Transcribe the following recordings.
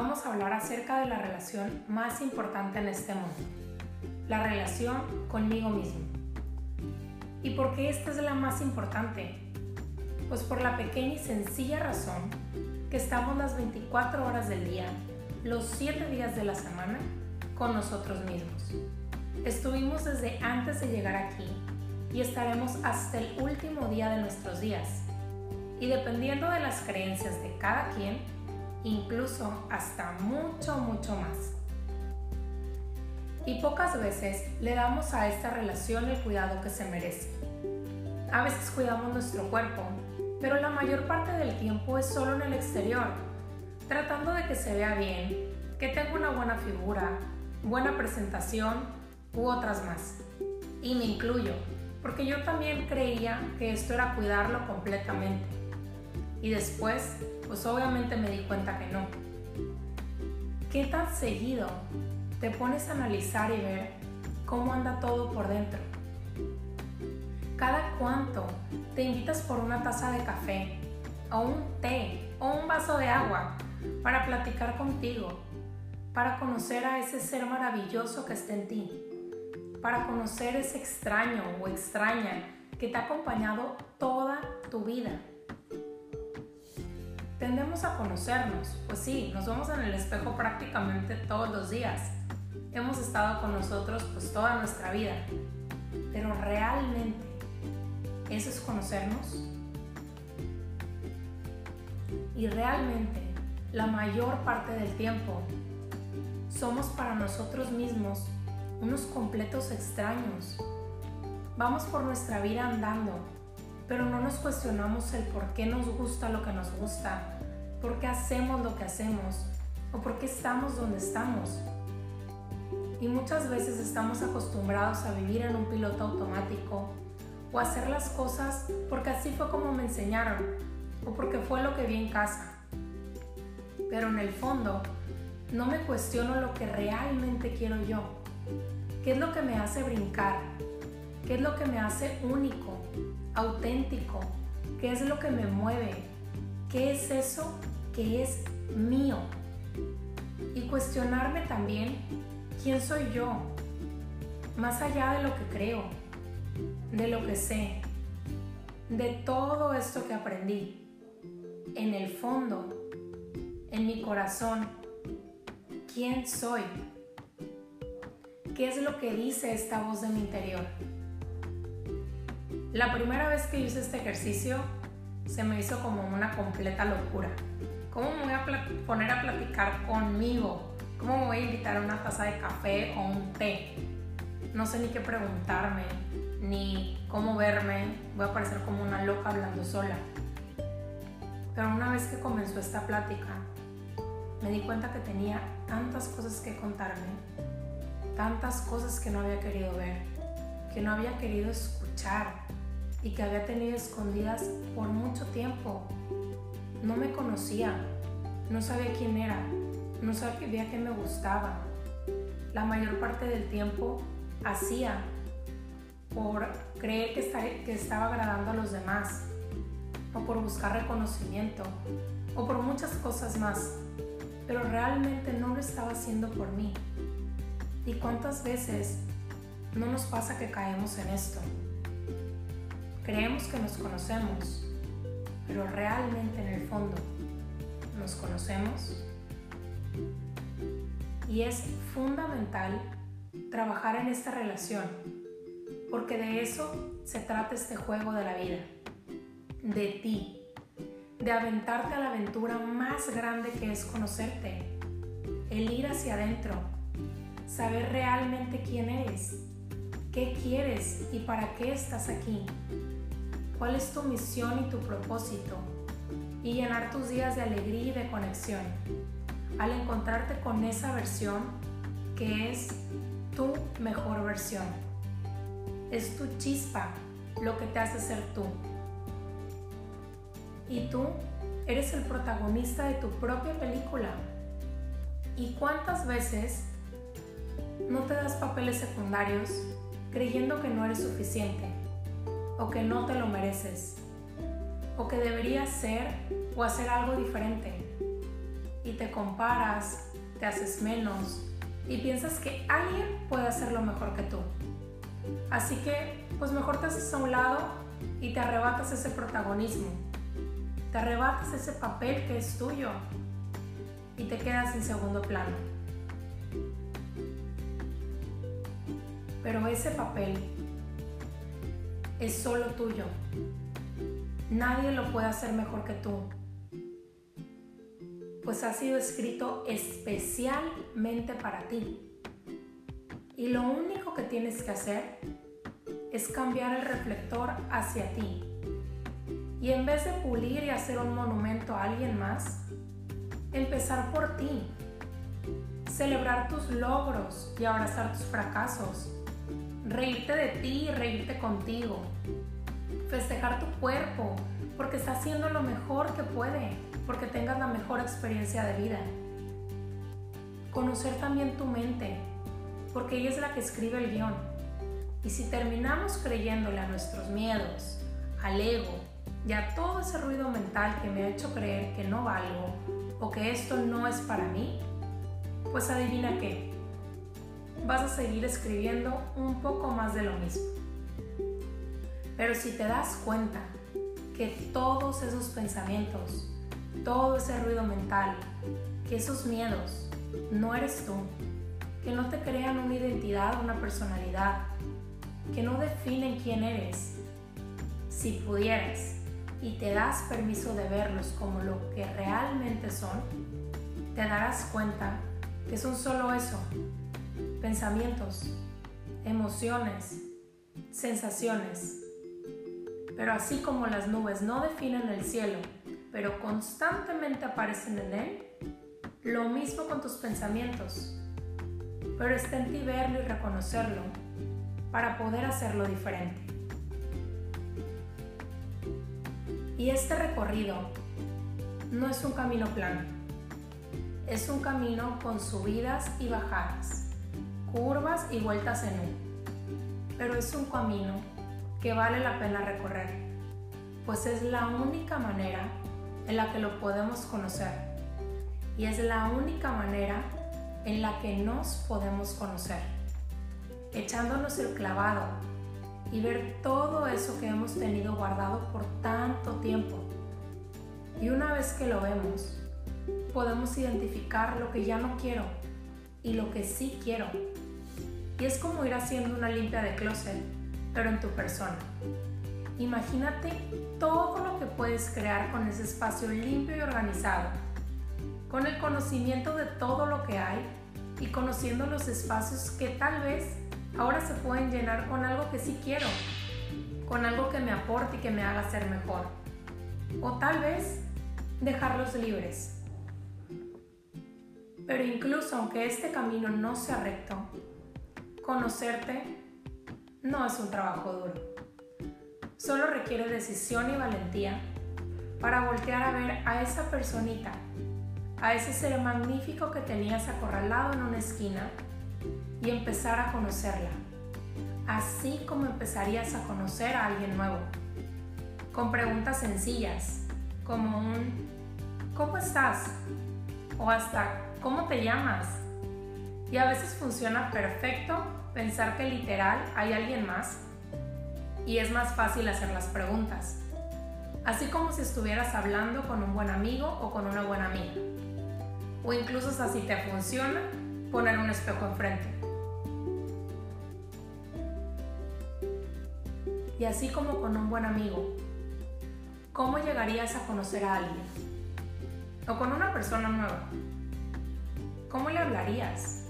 vamos a hablar acerca de la relación más importante en este mundo, la relación conmigo mismo. ¿Y por qué esta es la más importante? Pues por la pequeña y sencilla razón que estamos las 24 horas del día, los 7 días de la semana, con nosotros mismos. Estuvimos desde antes de llegar aquí y estaremos hasta el último día de nuestros días. Y dependiendo de las creencias de cada quien, incluso hasta mucho, mucho más. Y pocas veces le damos a esta relación el cuidado que se merece. A veces cuidamos nuestro cuerpo, pero la mayor parte del tiempo es solo en el exterior, tratando de que se vea bien, que tenga una buena figura, buena presentación u otras más. Y me incluyo, porque yo también creía que esto era cuidarlo completamente. Y después, pues obviamente me di cuenta que no. ¿Qué tan seguido te pones a analizar y ver cómo anda todo por dentro? ¿Cada cuánto te invitas por una taza de café, o un té, o un vaso de agua para platicar contigo, para conocer a ese ser maravilloso que está en ti? para conocer ese extraño o extraña que te ha acompañado toda tu vida. Tendemos a conocernos, pues sí, nos vemos en el espejo prácticamente todos los días. Hemos estado con nosotros pues toda nuestra vida. Pero realmente, ¿eso es conocernos? Y realmente, la mayor parte del tiempo, somos para nosotros mismos unos completos extraños. Vamos por nuestra vida andando, pero no nos cuestionamos el por qué nos gusta lo que nos gusta, por qué hacemos lo que hacemos o por qué estamos donde estamos. Y muchas veces estamos acostumbrados a vivir en un piloto automático o hacer las cosas porque así fue como me enseñaron o porque fue lo que vi en casa. Pero en el fondo, no me cuestiono lo que realmente quiero yo ¿Qué es lo que me hace brincar? ¿Qué es lo que me hace único, auténtico? ¿Qué es lo que me mueve? ¿Qué es eso que es mío? Y cuestionarme también quién soy yo, más allá de lo que creo, de lo que sé, de todo esto que aprendí. En el fondo, en mi corazón, ¿quién soy? ¿Qué es lo que dice esta voz de mi interior? La primera vez que hice este ejercicio se me hizo como una completa locura. ¿Cómo me voy a poner a platicar conmigo? ¿Cómo me voy a invitar a una taza de café o un té? No sé ni qué preguntarme, ni cómo verme. Voy a parecer como una loca hablando sola. Pero una vez que comenzó esta plática, me di cuenta que tenía tantas cosas que contarme tantas cosas que no había querido ver, que no había querido escuchar y que había tenido escondidas por mucho tiempo. No me conocía, no sabía quién era, no sabía qué me gustaba. La mayor parte del tiempo hacía por creer que, estaba agradando a los demás, o por buscar reconocimiento, o por muchas cosas más, pero realmente no lo estaba haciendo por mí. ¿Y cuántas veces no nos pasa que caemos en esto? Creemos que nos conocemos, pero realmente en el fondo nos conocemos. Y es fundamental trabajar en esta relación, porque de eso se trata este juego de la vida, de ti, de aventarte a la aventura más grande que es conocerte, el ir hacia adentro saber realmente quién eres, qué quieres y para qué estás aquí, cuál es tu misión y tu propósito, y llenar tus días de alegría y de conexión al encontrarte con esa versión que es tu mejor versión. Es tu chispa lo que te hace ser tú. Y tú eres el protagonista de tu propia película. ¿Y cuántas veces no te das papeles secundarios creyendo que no eres suficiente o que no te lo mereces o que deberías ser o hacer algo diferente. y te comparas, te haces menos y piensas que alguien puede hacerlo mejor que tú. Así que, pues mejor te haces a un lado y te arrebatas ese protagonismo. Te arrebatas ese papel que es tuyo y te quedas en segundo plano. Pero ese papel es solo tuyo. Nadie lo puede hacer mejor que tú. Pues ha sido escrito especialmente para ti. Y lo único que tienes que hacer es cambiar el reflector hacia ti. Y en vez de pulir y hacer un monumento a alguien más, empezar por ti. Celebrar tus logros y abrazar tus fracasos. Reírte de ti y reírte contigo. Festejar tu cuerpo porque está haciendo lo mejor que puede, porque tengas la mejor experiencia de vida. Conocer también tu mente, porque ella es la que escribe el guion. Y si terminamos creyéndole a nuestros miedos, al ego y a todo ese ruido mental que me ha hecho creer que no valgo o que esto no es para mí, pues adivina qué, vas a seguir escribiendo un poco más de lo mismo. Pero si te das cuenta que todos esos pensamientos, todo ese ruido mental, que esos miedos no eres tú, que no te crean una identidad, una personalidad, que no definen quién eres. Si pudieras y te das permiso de verlos como lo que realmente son, te darás cuenta que son solo eso, pensamientos, emociones, sensaciones. Pero así como las nubes no definen el cielo, pero constantemente aparecen en él, lo mismo con tus pensamientos. Pero está en ti verlo y reconocerlo para poder hacerlo diferente. Y este recorrido no es un camino plano, es un camino con subidas y bajadas, curvas y vueltas en él. Pero es un camino que vale la pena recorrer, pues es la única manera en la que lo podemos conocer y es la única manera en la que nos podemos conocer echándonos el clavado y ver todo eso que hemos tenido guardado por tanto tiempo. Y una vez que lo vemos, podemos identificar lo que ya no quiero y lo que sí quiero. Y es como ir haciendo una limpia de closet, pero en tu persona. Imagínate todo lo que puedes crear con ese espacio limpio y organizado, con el conocimiento de todo lo que hay y conociendo los espacios que tal vez ahora se pueden llenar con algo que sí quiero, con algo que me aporte y que me haga ser mejor. O tal vez dejarlos libres. Pero incluso aunque este camino no sea recto, conocerte no es un trabajo duro. Solo requiere decisión y valentía para voltear a ver a esa personita, a ese ser magnífico que tenías acorralado en una esquina y empezar a conocerla, así como empezarías a conocer a alguien nuevo, con preguntas sencillas, como un ¿cómo estás? o hasta ¿cómo te llamas? Y a veces funciona perfecto pensar que literal hay alguien más y es más fácil hacer las preguntas, así como si estuvieras hablando con un buen amigo o con una buena amiga. O incluso si te funciona, poner un espejo enfrente. y así como con un buen amigo. ¿Cómo llegarías a conocer a alguien? O con una persona nueva. ¿Cómo le hablarías?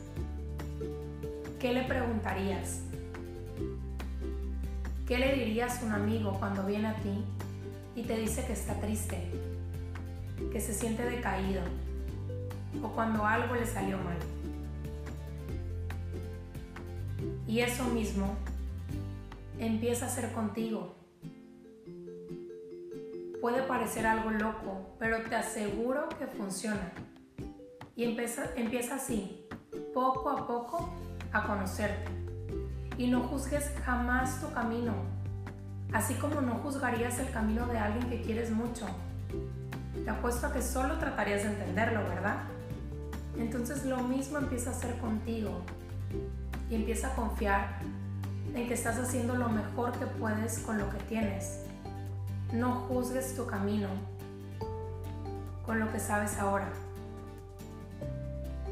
¿Qué le preguntarías? ¿Qué le dirías a un amigo cuando viene a ti y te dice que está triste, que se siente decaído o cuando algo le salió mal? Y eso mismo empieza a ser contigo. Puede parecer algo loco, pero te aseguro que funciona. Y empieza, empieza así, poco a poco, a conocerte. Y no juzgues jamás tu camino, así como no juzgarías el camino de alguien que quieres mucho. te apuesto a que solo tratarías de entenderlo, ¿verdad? Entonces lo mismo empieza a hacer contigo y empieza a confiar en que estás haciendo lo mejor que puedes con lo que tienes. No juzgues tu camino con lo que sabes ahora,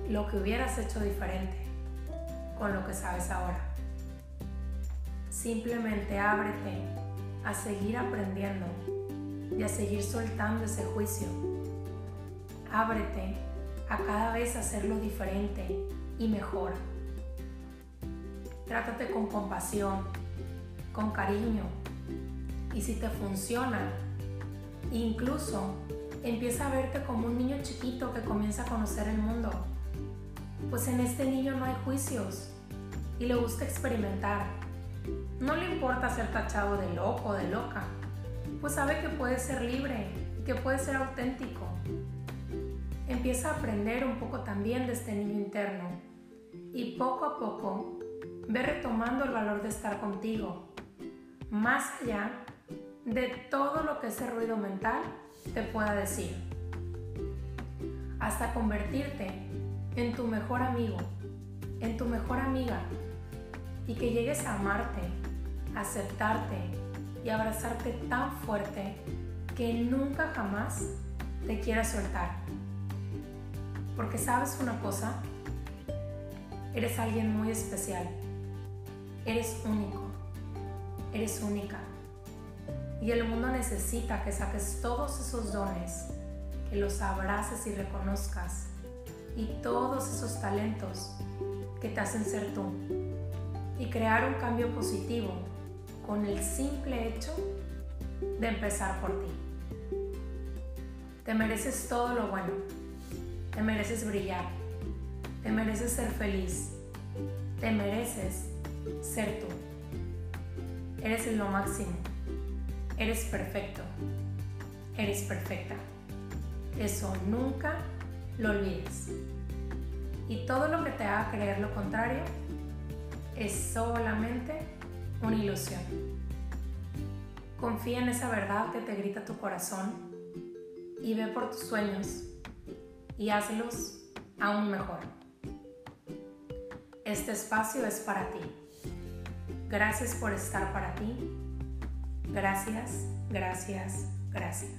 lo que hubieras hecho diferente con lo que sabes ahora. Simplemente ábrete a seguir aprendiendo y a seguir soltando ese juicio. Ábrete a cada vez hacerlo diferente y mejor. Trátate con compasión, con cariño. Y si te funciona, incluso empieza a verte como un niño chiquito que comienza a conocer el mundo. Pues en este niño no hay juicios y le gusta experimentar. No le importa ser tachado de loco o de loca, pues sabe que puede ser libre, que puede ser auténtico. Empieza a aprender un poco también de este niño interno y poco a poco Ve retomando el valor de estar contigo, más allá de todo lo que ese ruido mental te pueda decir, hasta convertirte en tu mejor amigo, en tu mejor amiga, y que llegues a amarte, aceptarte y abrazarte tan fuerte que nunca jamás te quieras soltar. Porque sabes una cosa, eres alguien muy especial Eres único, eres única. Y el mundo necesita que saques todos esos dones, que los abraces y reconozcas, y todos esos talentos que te hacen ser tú, y crear un cambio positivo con el simple hecho de empezar por ti. Te mereces todo lo bueno, te mereces brillar, te mereces ser feliz, te mereces ser tú. Eres lo máximo. Eres perfecto. Eres perfecta. Eso nunca lo olvides. Y todo lo que te haga creer lo contrario es solamente una ilusión. Confía en esa verdad que te grita tu corazón y ve por tus sueños y hazlos aún mejor. Este espacio es para ti. Gracias por estar para ti. Gracias, gracias, gracias.